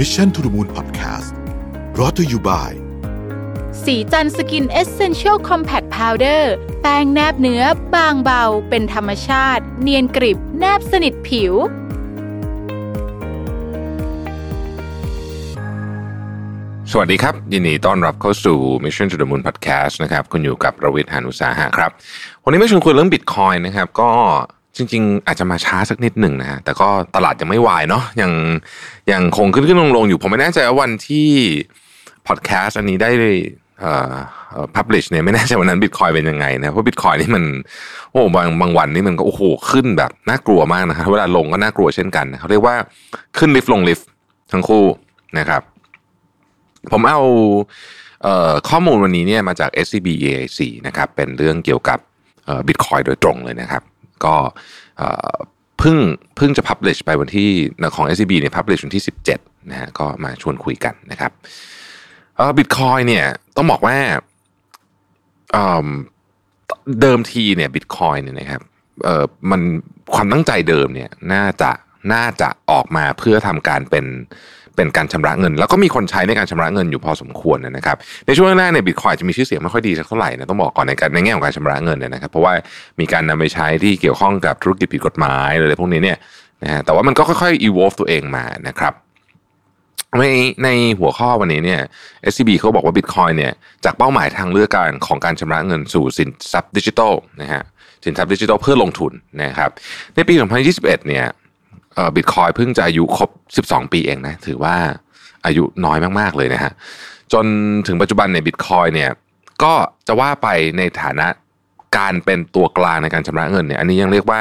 Mission to the Moon Podcast รอ t ธออยู่บ่ายสีจันสกินเอเซนเชียลคอมแพคพาวเดอร์แป้งแนบเนื้อบางเบา เป็นธรรมชาติ เนียนกริบ แนบสนิทผิว สวัสดีครับ ยินดีต้อนรับเข้าสู่ Mission to the Moon Podcast นะครับ คุณอยู่กับผมรวิศ หาญอุตสาหะครับ วันนี้มาชวนคุยเรื่องบิตคอยน์นะครับ ก็ จริง ๆ อาจจะมาช้าสักนิดหนึ่งนะฮะแต่ก็ตลาดยังไม่วายเนาะยังยังคงขึ้นขึ้นลงลงอยู่ ผมไม่แน่ใจว่าวันที่พอดแคสต์อันนี้ได้เอ่อเอ่อ publish เนี่ยไม่แน่ใจวันนั้นบิตคอยเป็นยังไงนะเพราะบิตคอยนี่มันโอ้บางบางวันนี่มันก็โอ้โหขึ้นแบบน่ากลัวมากนะครับเวลาลงก็น่ากลัวเช่นกันเขาเรียกว่าขึ้นลิฟต์ลงลิฟต์ทั้งคู่นะครับ ผมเอาเอ่อข้อมูลวันนี้เนี่ยมาจาก SCB EAC นะครับเป็นเรื่องเกี่ยวกับบิตคอยโดยตรงเลยนะครับ ก็เพิ่งเพิ่งจะ publish ไปวันที่ของ SCB เนี่ย publish วันที่ 17นะฮะก็มาชวนคุยกันนะครับบิตคอยเนี่ยต้องบอกว่าเเดิมทีเนี่ยบิตคอยเนี่ยนะครับเออมันความตั้งใจเดิมเนี่ยน่าจะน่าจะออกมาเพื่อทำการเป็น เป็นการชำระเงิน แล้วก็มีคนใช้ในการชำระเงินอยู่พอสมควรนะครับในช่วงแรกเนี่ยบิตคอยจะมีชื่อเสียงไม่ค่อยดีสักเท่าไหร่นะต้องบอกก่อนในการในแง่ของการชำระเงินเนี่ยนะครับเพราะว่ามีการนำไปใช้ที่เกี่ยวข้องกับธุรกิจผิดกฎหมายอะไรพวกนี้เนี่ยนะฮะแต่ว่ามันก็ค่อยๆ evolve ตัวเองมานะครับในในหัวข้อวันนี้เนี่ย SCB เขาบอกว่า Bitcoin เนี่ยจากเป้าหมายทางเลือกการของการชำระเงินสู่สินทรัพย์ดิจิทัลนะฮะสินทรัพย์ดิจิทัลเพื่อลงทุนนะครับในปี 2021 เนี่ยเอ่อ บิตคอยเพิ่งจะอายุครบ 12 ปีเองนะถือว่าอายุน้อยมากๆเลยนะฮะจนถึงปัจจุบันเนี่ยบิตคอยเนี่ยก็จะว่าไปในฐานะการเป็นตัวกลางในการชำระเงินเนี่ยอันนี้ยังเรียกว่า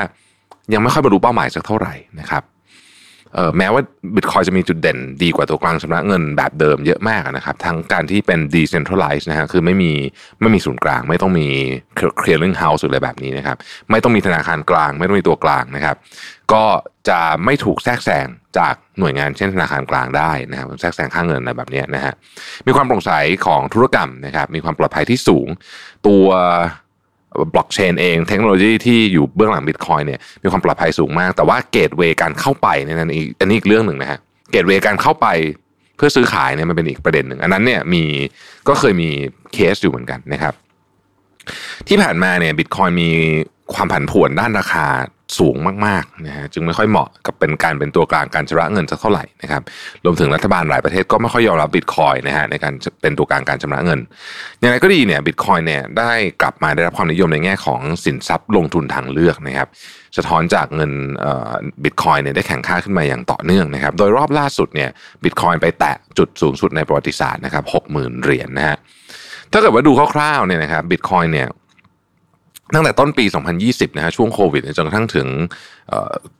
ยังไม่ค่อยบรรลุเป้าหมายสักเท่าไหร่นะครับ แม้ว่าบิตคอยจะมีจุดเด่นดีกว่าตัวกลางชำระเงินแบบเดิมเยอะมากนะครับทั้งการที่เป็น decentralized นะฮะคือไม่มีไม่มีศูนย์กลาง ไม่ต้องมี clearing house หรืออะไรแบบนี้นะครับไม่ต้องมีธนาคารกลาง ไม่ต้องมีตัวกลางนะครับก็จะไม่ถูกแทรกแซงจากหน่วยงานเช่นธนาคารกลางได้นะครับแทรกแซงค่าเงินอะไรแบบนี้นะฮะมีความโปร่งใสของธุรกรรมนะครับมีความปลอดภัยที่สูงตัว บล็อกเชนเอง เทคโนโลยีที่อยู่เบื้องหลังบิตคอยน์เนี่ยมีความปลอดภัยสูงมาก แต่ว่า gateway การเข้าไปเนี่ยนั่นอีกอันนี้อีกเรื่องหนึ่งนะฮะ gateway การเข้าไปเพื่อซื้อขายเนี่ยมันเป็นอีกประเด็นหนึ่งอันนั้นเนี่ยมีก็เคยมีเคสอยู่เหมือนกันนะครับ ที่ผ่านมาเนี่ยบิตคอยมีความผันผวนด้านราคา สูงมากๆนะฮะจึงไม่ค่อยเหมาะกับเป็นการเป็นตัวกลางการชำระเงินสักเท่าไหร่นะครับรวมถึงรัฐบาลหลายประเทศก็ไม่ค่อยยอมรับบิตคอยนะฮะในการเป็นตัวกลางการชำระเงินอย่างไรก็ดีเนี่ยบิตคอยเนี่ยได้กลับมาได้รับความนิยมในแง่ของสินทรัพย์ลงทุนทางเลือกนะครับสะท้อนจากเงินบิตคอยเนี่ยได้แข่งค่าขึ้นมาอย่างต่อเนื่องนะครับโดยรอบล่าสุดเนี่ยบิตคอยไปแตะจุดสูงสุดในประวัติศาสตร์นะครับหกหมื่นเหรียญนะฮะถ้าเกิดว่าดูคร่าวๆเนี่ยนะครับบิตคอยเนี่ย ตั้งแต่ต้นปี 2020 นะฮะช่วงโควิดจนกระทั่งถึง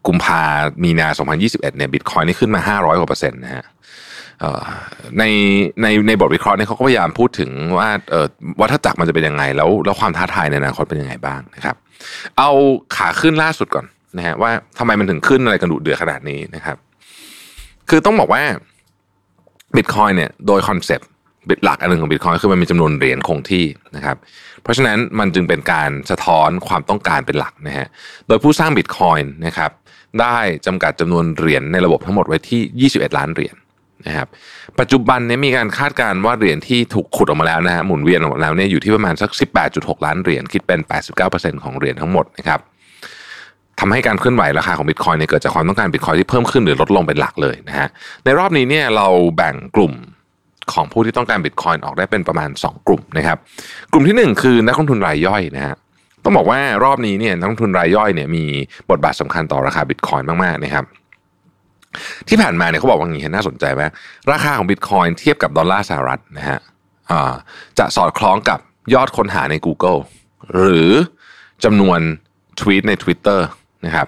กุมภามีนา 2021 เนี่ยบิตคอยนี่ขึ้นมา 500กว่าเปอร์เซ็นต์นะฮะในในในบทวิเคราะห์เนี่ยเขาก็พยายามพูดถึงว่าวัฏจักรมันจะเป็นยังไง แล้วแล้วความท้าทายในอนาคตเป็นยังไงบ้างนะครับ เอาขาขึ้นล่าสุดก่อนนะฮะว่าทำไมมันถึงขึ้นอะไรกันดุเดือดขนาดนี้นะครับ คือต้องบอกว่าบิตคอยเนี่ยโดยคอนเซปต์ หลักอันหนึ่งของบิตคอยคือมันมีจำนวนเหรียญคงที่นะครับ เพราะฉะนั้นมันจึงเป็นการสะท้อนความต้องการเป็นหลักนะฮะโดยผู้สร้างบิตคอยนะครับได้จำกัดจำนวนเหรียญในระบบทั้งหมดไว้ที่ 21 ล้านเหรียญนะครับปัจจุบันนี้มีการคาดการณ์ว่าเหรียญที่ถูกขุดออกมาแล้วนะฮะหมุนเวียนออกมาแล้วเนี่ยอยู่ที่ประมาณสัก 18.6 ล้านเหรียญคิดเป็น 89%ของเหรียญทั้งหมดนะครับทำให้การเคลื่อนไหวราคาของบิตคอยเนี่ยเกิดจากความต้องการบิตคอยที่เพิ่มขึ้นหรือลดลงเป็นหลักเลยนะฮะในรอบนี้เนี่ยเราแบ่งกลุ่ม ของผู้ที่ต้องการบิตคอยน์ออกได้เป็นประมาณ 2 กลุ่มนะครับ กลุ่มที่ 1 คือนักลงทุนรายย่อยนะฮะต้องบอกว่ารอบนี้เนี่ยนักลงทุนรายย่อยเนี่ยมีบทบาทสำคัญต่อราคาบิตคอยน์มากๆนะครับ ที่ผ่านมาเนี่ยเขาบอกว่าอย่างนี้เห็นน่าสนใจไหมราคาของบิตคอยน์เทียบกับดอลลาร์สหรัฐนะฮะจะสอดคล้องกับยอดค้นหาใน Google หรือจำนวนทวีตใน Twitter นะครับ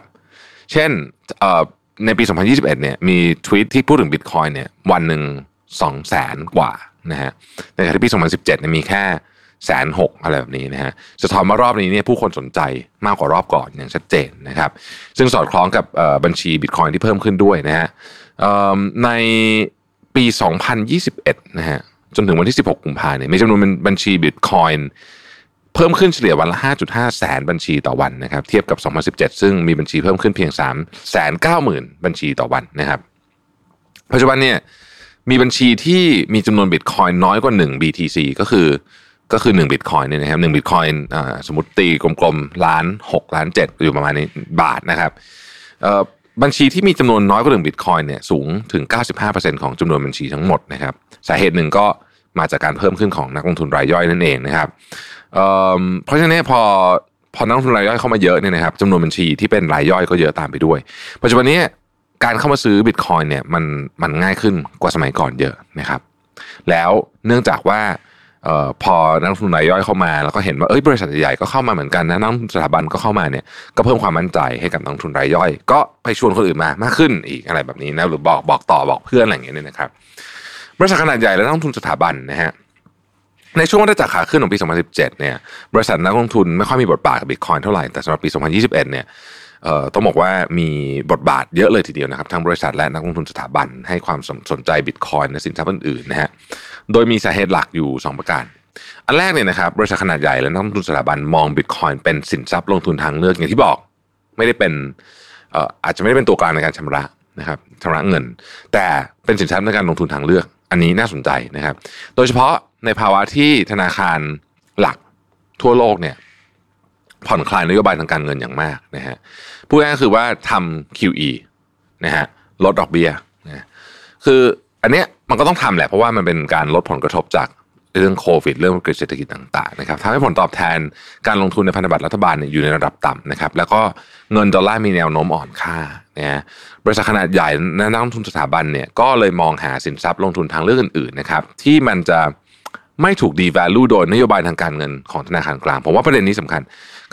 เช่นในปี 2021เนี่ยมีทวีตที่พูดถึงบิตคอยน์เนี่ยวันหนึ่ง สองแสนกว่านะฮะในขณะที่ปี 2017เนี่ยมีแค่แสนหกอะไรแบบนี้นะฮะจะทอนมารอบนี้เนี่ยผู้คนสนใจมากกว่ารอบก่อนอย่างชัดเจนนะครับ ซึ่งสอดคล้องกับบัญชีบิตคอยที่เพิ่มขึ้นด้วยนะฮะในปี 2021นะฮะจนถึงวันที่ 16 กุมภาเนี่ยมีจำนวนบัญชีบิตคอยเพิ่มขึ้นเฉลี่ยวันละ 5.5 แสนบัญชีต่อวันนะครับ เทียบกับ 2017 ซึ่งมีบัญชีเพิ่มขึ้นเพียง 3 9 0 0 0 0 บัญชีต่อวันนะครับปัจจุบันเนี่ย มีบัญชีที่มีจำนวนบิตคอยน้อยกว่า 1 BTC ก็คือก็คือ1บิตคอยเนี่ยนะครับ1บิตคอยสมมติตีกลมๆล้าน6ล้าน7อยู่ประมาณนี้บาทนะครับบัญชีที่มีจำนวนน้อยกว่า1บิตคอยเนี่ยสูงถึง 95%ของจำนวนบัญชีทั้งหมดนะครับสาเหตุหนึ่งก็มาจากการเพิ่มขึ้นของนักลงทุนรายย่อยนั่นเองนะครับเเพราะฉะนั้นพอพอนักลงทุนรายย่อยเข้ามาเยอะเนี่ยนะครับจำนวนบัญชีที่เป็นรายย่อยก็เยอะตามไปด้วย ปัจจุบันนี้ การเข้ามาซื้อบิตคอยเนี่ยมันมันง่ายขึ้นกว่าสมัยก่อนเยอะนะครับ แล้วเนื่องจากว่าออพอนักลงทุนรายย่อยเข้ามา แล้วก็เห็นว่าเอ้ยบริษัทใหญ่ก็เข้ามาเหมือนกันนะนักสถาบันก็เข้ามาเนี่ยก็เพิ่มความมั่นใจให้กับนักลงทุนรายย่อย ก็ไปชวนคนอื่นมามากขึ้นอีกอะไรแบบนี้นะหรือบอกบอกต่อบอกเพื่อนอะไรอย่างเงี้ยนะครับ บริษัทขนาดใหญ่และนักลงทุนสถาบันนะฮะในช่วงวัฏจักรขาขึ้นของปี 2017 เนี่ยบริษัทนักลงทุนไม่ค่อยมีบทบาทกับบิตคอยเท่าไหร่แต่สำหรับปี 2021 เนี่ย ต้องบอกว่ามีบทบาทเยอะเลยทีเดียวนะครับทั้งบริษัทและนักลงทุนสถาบันให้ความสนใจบิตคอยในสินทรัพย์อื่นๆนะฮะโดยมีสาเหตุหลักอยู่ 2 ประการ อันแรกเนี่ยนะครับบริษัทขนาดใหญ่และนักลงทุนสถาบันมองบิตคอยน์เป็นสินทรัพย์ลงทุนทางเลือกอย่างที่บอก ไม่ได้เป็นอาจจะไม่ได้เป็นตัวกลางในการชำระนะครับชำระเงิน แต่เป็นสินทรัพย์ในการลงทุนทางเลือก อันนี้น่าสนใจนะครับ โดยเฉพาะในภาวะที่ธนาคารหลักทั่วโลกเนี่ย ผ่อนคลายนโยบายทางการเงินอย่างมากนะฮะพูดง่ายๆคือว่าทำ QE นะฮะลดดอกเบี้ยนะคืออันเนี้ยมันก็ต้องทำแหละเพราะว่ามันเป็นการลดผลกระทบจากเรื่องโควิด เรื่องวิกฤตเศรษฐกิจต่างๆนะครับทำให้ผลตอบแทนการลงทุนในพันธบัตรรัฐบาลเนี่ยอยู่ในระดับต่ำนะครับ แล้วก็เงินดอลลาร์มีแนวโน้มอ่อนค่านะบริษัทขนาดใหญ่นักลงทุนสถาบันเนี่ยก็เลยมองหาสินทรัพย์ลงทุนทางเลือกอื่นๆนะครับ ที่มันจะ ไม่ถูกดี value โดยนโยบายทางการเงินของธนาคารกลาง ผมว่าประเด็นนี้สำคัญ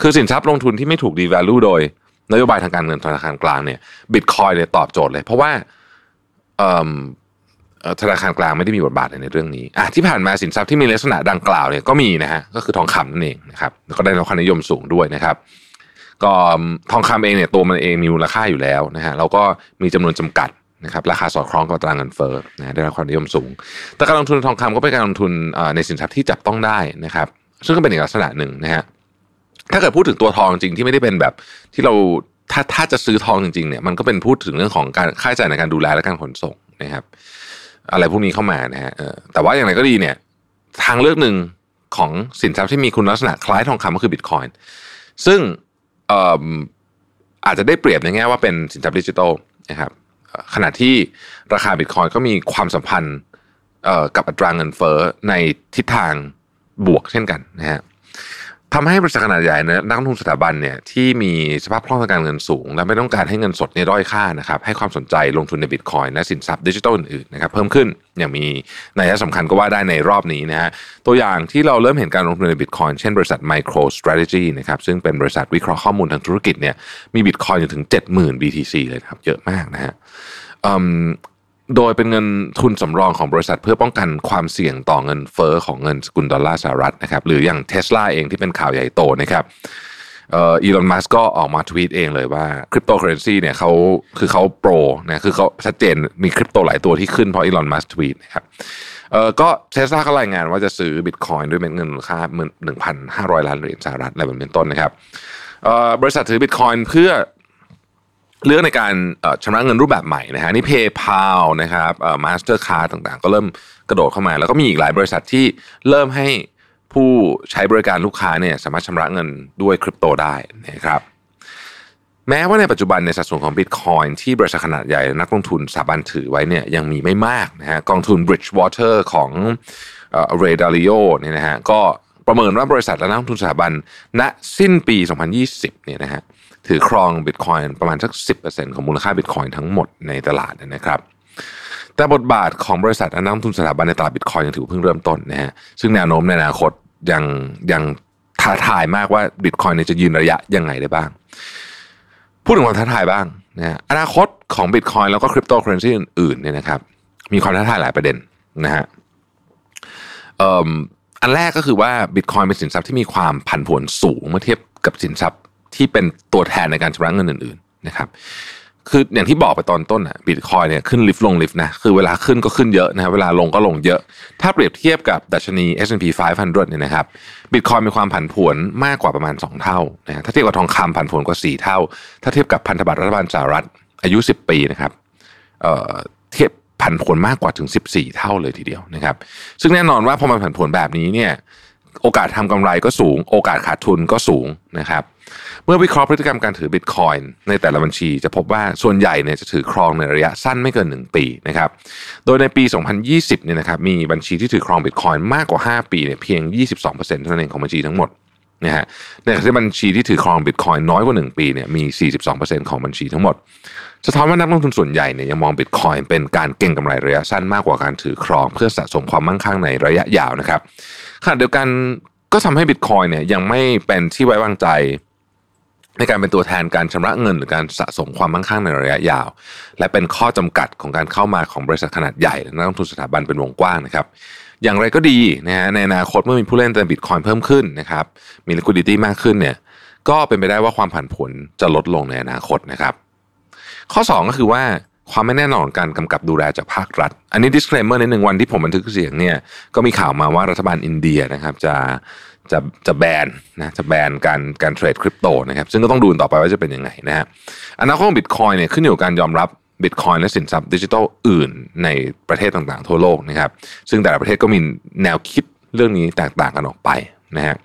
คือสินทรัพย์ลงทุนที่ไม่ถูกดี value โดยนโยบายทางการเงินธนาคารกลางเนี่ยบิตคอยเนี่ยตอบโจทย์เลย เพราะว่าธนาคารกลางไม่ได้มีบทบาทในเรื่องนี้อะที่ผ่านมาสินทรัพย์ที่มีลักษณะดังกล่าวเนี่ยก็มีนะฮะก็คือทองคำนั่นเองนะครับก็ได้รับความนิยมสูงด้วยนะครับก็ทองคำเองเนี่ยตัวมันเองมีมูลค่าอยู่แล้วนะฮะเราก็มีจำนวนจำกัด นะครับราคาสอดคล้องกับตรางเงินเฟ้อนะได้รับความนิยมสูง แต่การลงทุนทองคำก็เป็นการลงทุนในสินทรัพย์ที่จับต้องได้นะครับ ซึ่งก็เป็นอีกลักษณะหนึ่งนะฮะถ้าเกิดพูดถึงตัวทองจริงที่ไม่ได้เป็นแบบที่เราถ้าถ้าจะซื้อทองจริงๆเนี่ยมันก็เป็นพูดถึงเรื่องของการค่าใช้จ่ายในการดูแลและการขนส่งนะครับ อะไรพวกนี้เข้ามานะฮะแต่ว่าอย่างไรก็ดีเนี่ย ทางเลือกหนึ่งของสินทรัพย์ที่มีคุณลักษณะคล้ายทองคำก็คือบิตคอยน์ซึ่งอาจจะได้เปรียบในแง่ว่าเป็นสินทรัพย์ดิจิทัลนะครับ ขณะที่ราคาบิตคอยก็มีความสัมพันธ์กับอัตราเงินเฟ้อในทิศทางบวกเช่นกันนะฮะ ทำให้บริษัทขนาดใหญ่นะนักลงทุนสถาบันเนี่ยที่มีสภาพคล่องทางการเงินสูง และไม่ต้องการให้เงินสดในด้อยค่านะครับให้ความสนใจลงทุนในบิตคอยและสินทรัพย์ดิจิทัลอื่นๆนะครับเพิ่มขึ้นอย่างมีนัยสำคัญก็ว่าได้ในรอบนี้นะฮะตัวอย่างที่เราเริ่มเห็นการลงทุนในบิตคอยน์เช่นบริษัท MicroStrategy นะครับซึ่งเป็นบริษัทวิเคราะห์ข้อมูลทางธุรกิจเนี่ยมีบิตคอยน์อยู่ถึง 70,000 BTC เลยครับเยอะมากนะฮะ โดยเป็นเงินทุนสำรองของบริษัทเพื่อป้องกันความเสี่ยงต่อเงินเฟ้อของเงินสกุลดอลลาร์สหรัฐนะครับหรืออย่างเทสลาเองที่เป็นข่าวใหญ่โตนะครับอีลอนมัสก์ก็ออกมาทวีตเองเลยว่าคริปโตเคอเรนซีเนี่ยเขาคือเขา pro นะคือเขาชัดเจนมีคริปโตหลายตัวที่ขึ้นเพราะอีลอนมัสก์ทวีตนะครับเออก็เทสลาก็รายงานว่าจะซื้อบิตคอยน์ด้วยเงินมูลค่าหนึ่งพันห้าร้อยล้านเหรียญสหรัฐอะไรแบบเป็นต้นนะครับบริษัทถือบิตคอยน์เพื่อ เรื่องในการชำระเงินรูปแบบใหม่นะฮะนี่ PayPal นะครับ Mastercard ต่างๆ ก็เริ่มกระโดดเข้ามา แล้วก็มีอีกหลายบริษัทที่เริ่มให้ผู้ใช้บริการลูกค้าเนี่ยสามารถชำระเงินด้วยคริปโตได้นะครับแม้ว่าในปัจจุบันในสัดส่วนของบิตคอยน์ที่บริษัทขนาดใหญ่นักลงทุนสถาบันถือไว้เนี่ยยังมีไม่มากนะฮะกองทุน Bridgewater ของเรย์ ดาลิโอเนี่ยนะฮะก็ประเมินว่าบริษัทและนักลงทุนสถาบันณสิ้นปี 2020เนี่ยนะฮะ ถือครองบิตคอยน์ประมาณสักสิของมูลค่าบิตคอยน์ทั้งหมดในตลาดนะครับ แต่บทบาทของบริษัทนักลงทุนสถาบันในตลาดบิตคอยน์ยังถือเพิ่งเริ่มต้นนะฮะซึ่งแนวโน้มในอนาคตยังยังท้าทายมากว่าบิตคอยน์จะยืนระยะยังไงได้บ้าง พูดถึงความท้าทายบ้างนะอนาคตของบิตคอยน์แล้วก็คริปโตเคอเรนซีอื่นๆเนี่ยนะครับ มีความท้าทายหลายประเด็นนะฮะอันแรกก็คือว่าบิตคอยน์เป็นสินทรัพย์ที่มีความผันผวนสูงเมื่อเทียบกับสินทรัพย์ ที่เป็นตัวแทนในการชำระเงินอื่นๆนะครับคืออย่างที่บอกไปตอนต้นอะบิตคอยน์เนี่ยขึ้นลิฟต์ลงลิฟต์นะคือเวลาขึ้นก็ขึ้นเยอะนะเวลาลงก็ลงเยอะ ถ้าเปรียบเทียบกับดัชนี S&P 500เนี่ยนะครับบิตคอยมีความผันผวนมากกว่าประมาณ 2 เท่านะถ้าเทียบกับทองคำผันผวนกว่า 4 เท่า ถ้าเทียบกับพันธบัตรรัฐบาลสหรัฐอายุ 10 ปีนะครับเอ่อเทียบผันผวนมากกว่าถึง 14 เท่าเลยทีเดียวนะครับ ซึ่งแน่นอนว่าพอมันผันผวนแบบนี้เนี่ย โอกาสทำกำไรก็สูง โอกาสขาดทุนก็สูงนะครับ เมื่อวิเคราะห์พฤติกรรมการถือบิตคอยน์ในแต่ละบัญชี จะพบว่าส่วนใหญ่เนี่ยจะถือครองในระยะสั้นไม่เกิน 1 ปีนะครับ โดยในปี 2020เนี่ยนะครับมีบัญชีที่ถือครองบิตคอยน์มากกว่า 5 ปีเนี่ยเพียง 22%เท่านั้นเองของบัญชีทั้งหมดนะฮะในขณะที่บัญชีที่ถือครองบิตคอยน์น้อยกว่า 1 ปีเนี่ยมี 42%ของบัญชีทั้งหมด สะท้อนว่านักลงทุนส่วนใหญ่เนี่ยยังมองบิตคอยน์เป็นการเก็งกำไรระยะสั้นมากกว่าการถือครอง เพื่อสะสมความมั่งคั่งในระยะยาวนะครับ ณะเดียวกันก็ทำให้บิตคอยเนี่ยยังไม่เป็นที่ไว้วางใจ ในการเป็นตัวแทนการชำระเงินหรือการสะสมความมั่งคั่งในระยะยาว และเป็นข้อจำกัดของการเข้ามาของบริษัทขนาดใหญ่และนักลงทุนสถาบันเป็นวงกว้างนะครับ อย่างไรก็ดีนะฮะในอนาคตเมื่อมีผู้เล่นในบิตคอยเพิ่มขึ้นนะครับมี liquidity มากขึ้นเนี่ยก็เป็นไปได้ว่าความผันผวนจะลดลงในอนาคตนะครับ ข้อ 2 ก็คือว่า ความไม่แน่นอนการกำกับดูแลจากภาครัฐ อันนี้ disclaimer นิดหนึ่งวันที่ผมบันทึกเสียงเนี่ยก็มีข่าวมาว่ารัฐบาลอินเดียนะครับจะจะจะแบนนะจะแบนการการเทรดคริปโตนะครับซึ่งก็ต้องดูต่อไปว่าจะเป็นยังไงนะฮะอนาคตของบิตคอยน์เนี่ยขึ้นอยู่กับการยอมรับบิตคอยน์และสินทรัพย์ดิจิทัลอื่นในประเทศต่างๆ ทั่วโลกนะครับซึ่งแต่ละประเทศก็มีแนวคิดเรื่องนี้แตกต่างกันออกไปนะฮะ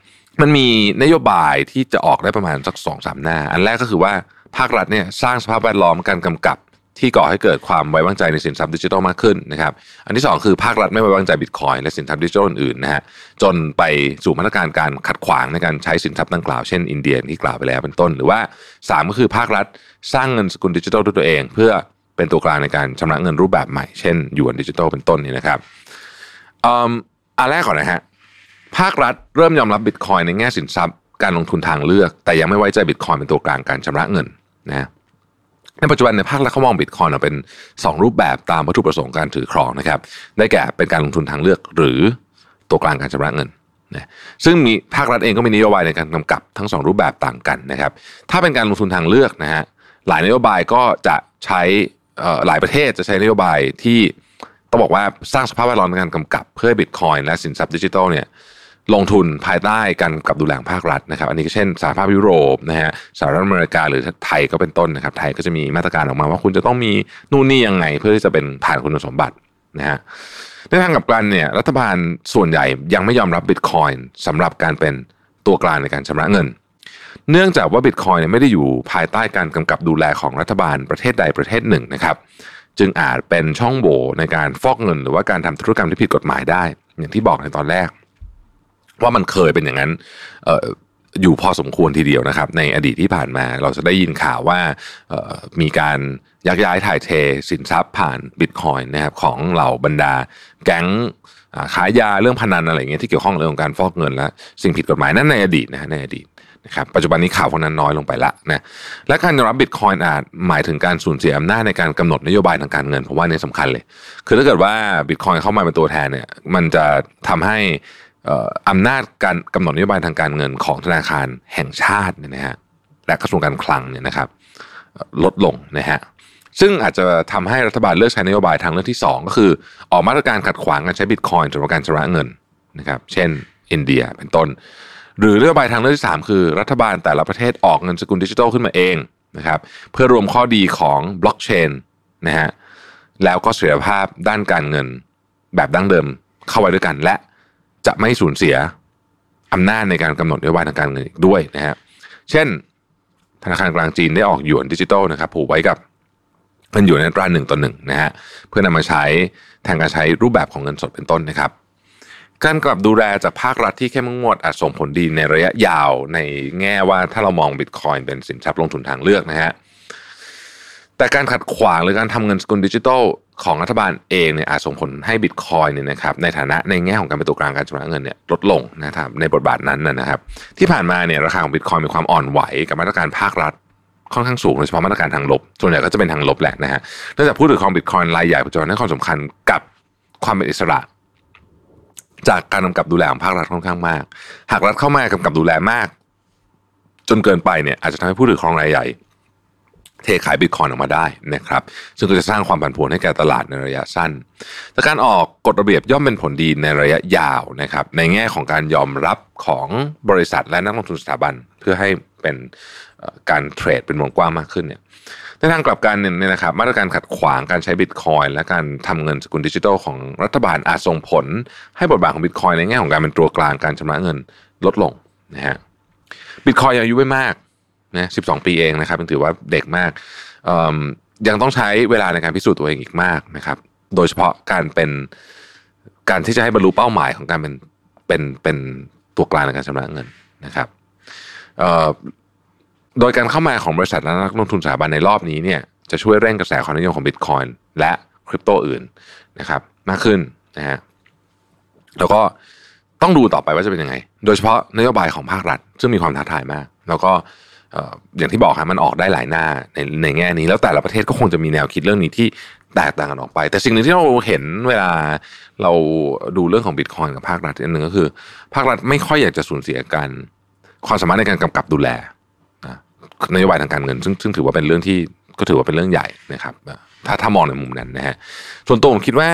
มันมีนโยบายที่จะออกได้ประมาณสักสองสามหน้า อันแรกก็คือว่าภาครัฐเนี่ยสร้างสภาพแวดล้อมการกำกับ ที่ก่อให้เกิดความไว้วางใจในสินทรัพย์ดิจิทัลมากขึ้นนะครับ อันที่ 2 คือภาครัฐไม่ไว้วางใจบิตคอยน์และสินทรัพย์ดิจิทัลอื่นนะฮะจนไปสู่มาตรการการขัดขวางในการใช้สินทรัพย์ดังกล่าวเช่นอินเดียที่กล่าวไปแล้วเป็นต้น หรือว่า 3 ก็คือภาครัฐสร้างเงินสกุลดิจิทัลด้วยตัวเอง เพื่อเป็นตัวกลางในการชำระเงินรูปแบบใหม่เช่นยูนดิจิทัลเป็นต้นนี่นะครับอันแรกก่อนนะฮะภาครัฐเริ่มยอมรับบิตคอยในแง่สินทรัพย์การลงทุนทางเลือก แต่ยังไม่ไว้ใจบิตคอยเป็นตัวกลางการชำระเงินนะ ในปัจจุบันในภาครัฐเขามองบิตคอยน์เป็น 2 รูปแบบตามวัตถุประสงค์การถือครองนะครับ ได้แก่เป็นการลงทุนทางเลือกหรือตัวกลางการชำระเงินนะซึ่งมีภาครัฐเองก็มีนโยบายในการกำกับทั้ง 2 รูปแบบต่างกันนะครับ ถ้าเป็นการลงทุนทางเลือกนะฮะหลายนโยบายก็จะใช้หลายประเทศจะใช้นโยบายที่ต้องบอกว่าสร้างสภาพแวดล้อมในการกำกับเพื่อบิตคอยน์และสินทรัพย์ดิจิทัลเนี่ย ลงทุนภายใต้การกับดูแลภาครัฐนะครับ อันนี้ก็เช่นสหภาพยุโรปนะฮะสหรัฐอเมริกาหรือไทยก็เป็นต้นนะครับ ไทยก็จะมีมาตรการออกมาว่าคุณจะต้องมีนู่นนี่ยังไง เพื่อที่จะเป็นผ่านคุณสมบัตินะฮะในทางกับกันเนี่ยรัฐบาลส่วนใหญ่ยังไม่ยอมรับบิตคอยน์สำหรับการเป็นตัวกลางในการชำระเงิน เนื่องจากว่าบิตคอยน์ไม่ได้อยู่ภายใต้การกำกับดูแลของรัฐบาลประเทศใดประเทศหนึ่งนะครับ จึงอาจเป็นช่องโหว่ในการฟอกเงิน หรือว่าการทำธุรกรรมที่ผิดกฎหมายได้ อย่างที่บอกในตอนแรก ว่ามันเคยเป็นอย่างนั้นอยู่พอสมควรทีเดียวนะครับ ในอดีตที่ผ่านมาเราจะได้ยินข่าวว่ามีการยักย้ายถ่ายเทสินทรัพย์ผ่านบิตคอยนนะครับของเหล่าบรรดาแก๊งขายยาเรื่องพนันอะไรเงี้ยที่เกี่ยวข้องเรื่องของการฟอกเงินและสิ่งผิดกฎหมายนั่นในอดีตนะในอดีตนะครับปัจจุบันนี้ข่าวพวกนั้นน้อยลงไปละนะและการยอมรับบิตคอยน์อาจหมายถึงการสูญเสียอำนาจในการกำหนดนโยบายทางการเงินผมว่านี่สำคัญเลย คือถ้าเกิดว่าบิตคอยน์เข้ามาเป็นตัวแทนเนี่ยมันจะทำให้ อำนาจการกำหนดนโยบายทางการเงินของธนาคารแห่งชาติเนี่ยนะฮะและกระทรวงการคลังเนี่ยนะครับ ลดลงนะฮะซึ่งอาจจะทำให้รัฐบาลเลือกใช้นโยบายทางเลือกที่ 2 ก็คือ ออกมาตรการขัดขวางการใช้บิตคอยน์สำหรับการชำระเงินนะครับเช่น อินเดียเป็นต้น หรือนโยบายทางเลือกที่ 3 คือ รัฐบาลแต่ละประเทศออกเงินสกุลดิจิทัลขึ้นมาเองนะครับเพื่อรวมข้อดีของบล็อกเชนนะฮะแล้วก็เสถียรภาพด้านการเงินแบบดั้งเดิมเข้าไว้ด้วยกันและ จะไม่สูญเสียอำนาจในการกำหนดนโยบายทางการเงินด้วยนะฮะเช่น ธนาคารกลางจีนได้ออกหยวนดิจิตอลนะครับผูกไว้กับเงินหยวนในตราหนึ่งต่อหนึ่งนะฮะเพื่อนำมาใช้แทนการใช้รูปแบบของเงินสดเป็นต้นนะครับการกลับดูแลจากภาครัฐที่เข้มงวดอาจส่งผลดีในระยะยาวในแง่ว่าถ้าเรามองบิตคอยน์เป็นสินทรัพย์ลงทุนทางเลือกนะฮะ แต่การขัดขวางหรือการทำเงินสกุลดิจิทัลของรัฐบาลเองเนี่ยอาจส่งผลให้บิตคอยเนี่ยนะครับในฐานะในแง่ของการเป็นตัวกลางการชำระเงินเนี่ยลดลงนะครับในบทบาทนั้นนะครับ ที่ผ่านมาเนี่ยราคาของบิตคอยมีความอ่อนไหวกับมาตรการภาครัฐค่อนข้างสูงโดยเฉพาะมาตรการทางลบ ส่วนใหญ่ก็จะเป็นทางลบแหละนะฮะเนื่องจากผู้ถือครองบิตคอยรายใหญ่ปัจจุบันให้ความสำคัญกับความเป็นอิสระ จากการกำกับดูแลของภาครัฐค่อนข้างมาก หากรัฐเข้ามากำกับดูแลมาก จนเกินไปเนี่ยอาจจะทำให้ผู้ถือครองรายใหญ่ เทขายบิตคอยออกมาได้นะครับซึ่งก็จะสร้างความผันผวนให้แก่ตลาดในระยะสั้น แต่การออกกฎระเบียบย่อมเป็นผลดีในระยะยาวนะครับในแง่ของการยอมรับของบริษัทและนักลงทุนสถาบัน เพื่อให้เป็นการเทรดเป็นวงกว้างมากขึ้นเนี่ยในทางกลับกันเนี่ยนะครับมาตรการขัดขวางการใช้บิตคอยและการทำเงินสกุลดิจิทัลของรัฐบาลอาจส่งผล ให้บทบาทของบิตคอยในแง่ของการเป็นตัวกลางการชำระเงินลดลงนะฮะบิตคอยอายุไม่มาก นะ12ปีเองนะครับถือว่าเด็กมากยังต้องใช้เวลาในการพิสูจน์ตัวเองอีกมากนะครับ โดยเฉพาะการเป็นการที่จะให้บรรลุเป้าหมายของการเป็นเป็นเป็นตัวกลางในการชำระเงินนะครับโดยการเข้ามาของบริษัทและนักลงทุนสถาบันในรอบนี้เนี่ยจะช่วยเร่งกระแสความนิยมของบิตคอยน์และคริปโตอื่นนะครับมากขึ้นนะฮะแล้วก็ต้องดูต่อไปว่าจะเป็นยังไง โดยเฉพาะนโยบายของภาครัฐ ซึ่งมีความท้าทายมาก แล้วก็ อย่างที่บอกครับมันออกได้หลายหน้าในในแง่นี้ แล้วแต่ละประเทศก็คงจะมีแนวคิดเรื่องนี้ที่แตกต่างกันออกไป แต่สิ่งหนึ่งที่เราเห็นเวลาเราดูเรื่องของบิตคอยกับภาครัฐอันหนึ่งก็คือ ภาครัฐไม่ค่อยอยากจะสูญเสียกันความสามารถในการกำกับดูแลนโยบายทางการเงิน ซึ่งซึ่งถือว่าเป็นเรื่องที่ก็ถือว่าเป็นเรื่องใหญ่นะครับ ถ้าถ้ามองในมุมนั้นนะฮะส่วนตัวผมคิดว่า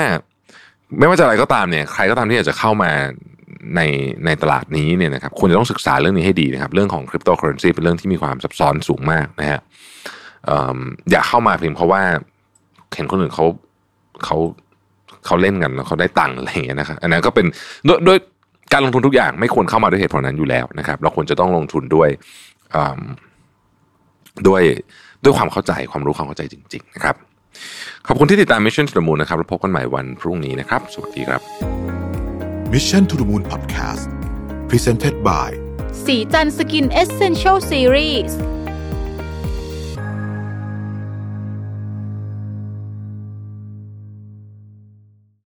ไม่ว่าจะอะไรก็ตามเนี่ย ใครก็ตามที่อยากจะเข้ามา ในในตลาดนี้เนี่ยนะครับควรจะต้องศึกษาเรื่องนี้ให้ดีนะครับ เรื่องของคริปโตเคอเรนซีเป็นเรื่องที่มีความซับซ้อนสูงมากนะฮะอย่าเข้ามาเพียงเพราะว่าเห็นคนอื่นเขาเขาเขาเล่นกันแล้วเขาได้ตังค์อะไรอย่างเงี้ยนะครับอันนั้นก็เป็นด้วยการลงทุนทุกอย่างไม่ควรเข้ามาด้วยเหตุผลนั้นอยู่แล้วนะครับ เราควรจะต้องลงทุนด้วยด้วยด้วยความเข้าใจความรู้ความเข้าใจจริง ๆ นะครับ ขอบคุณที่ติดตาม Mission to the Moon นะครับแล้วพบกันใหม่วันพรุ่งนี้นะครับ สวัสดีครับ Mission to the Moon Podcast Presented by สีจันสกินเอเซนเชลซีรีส์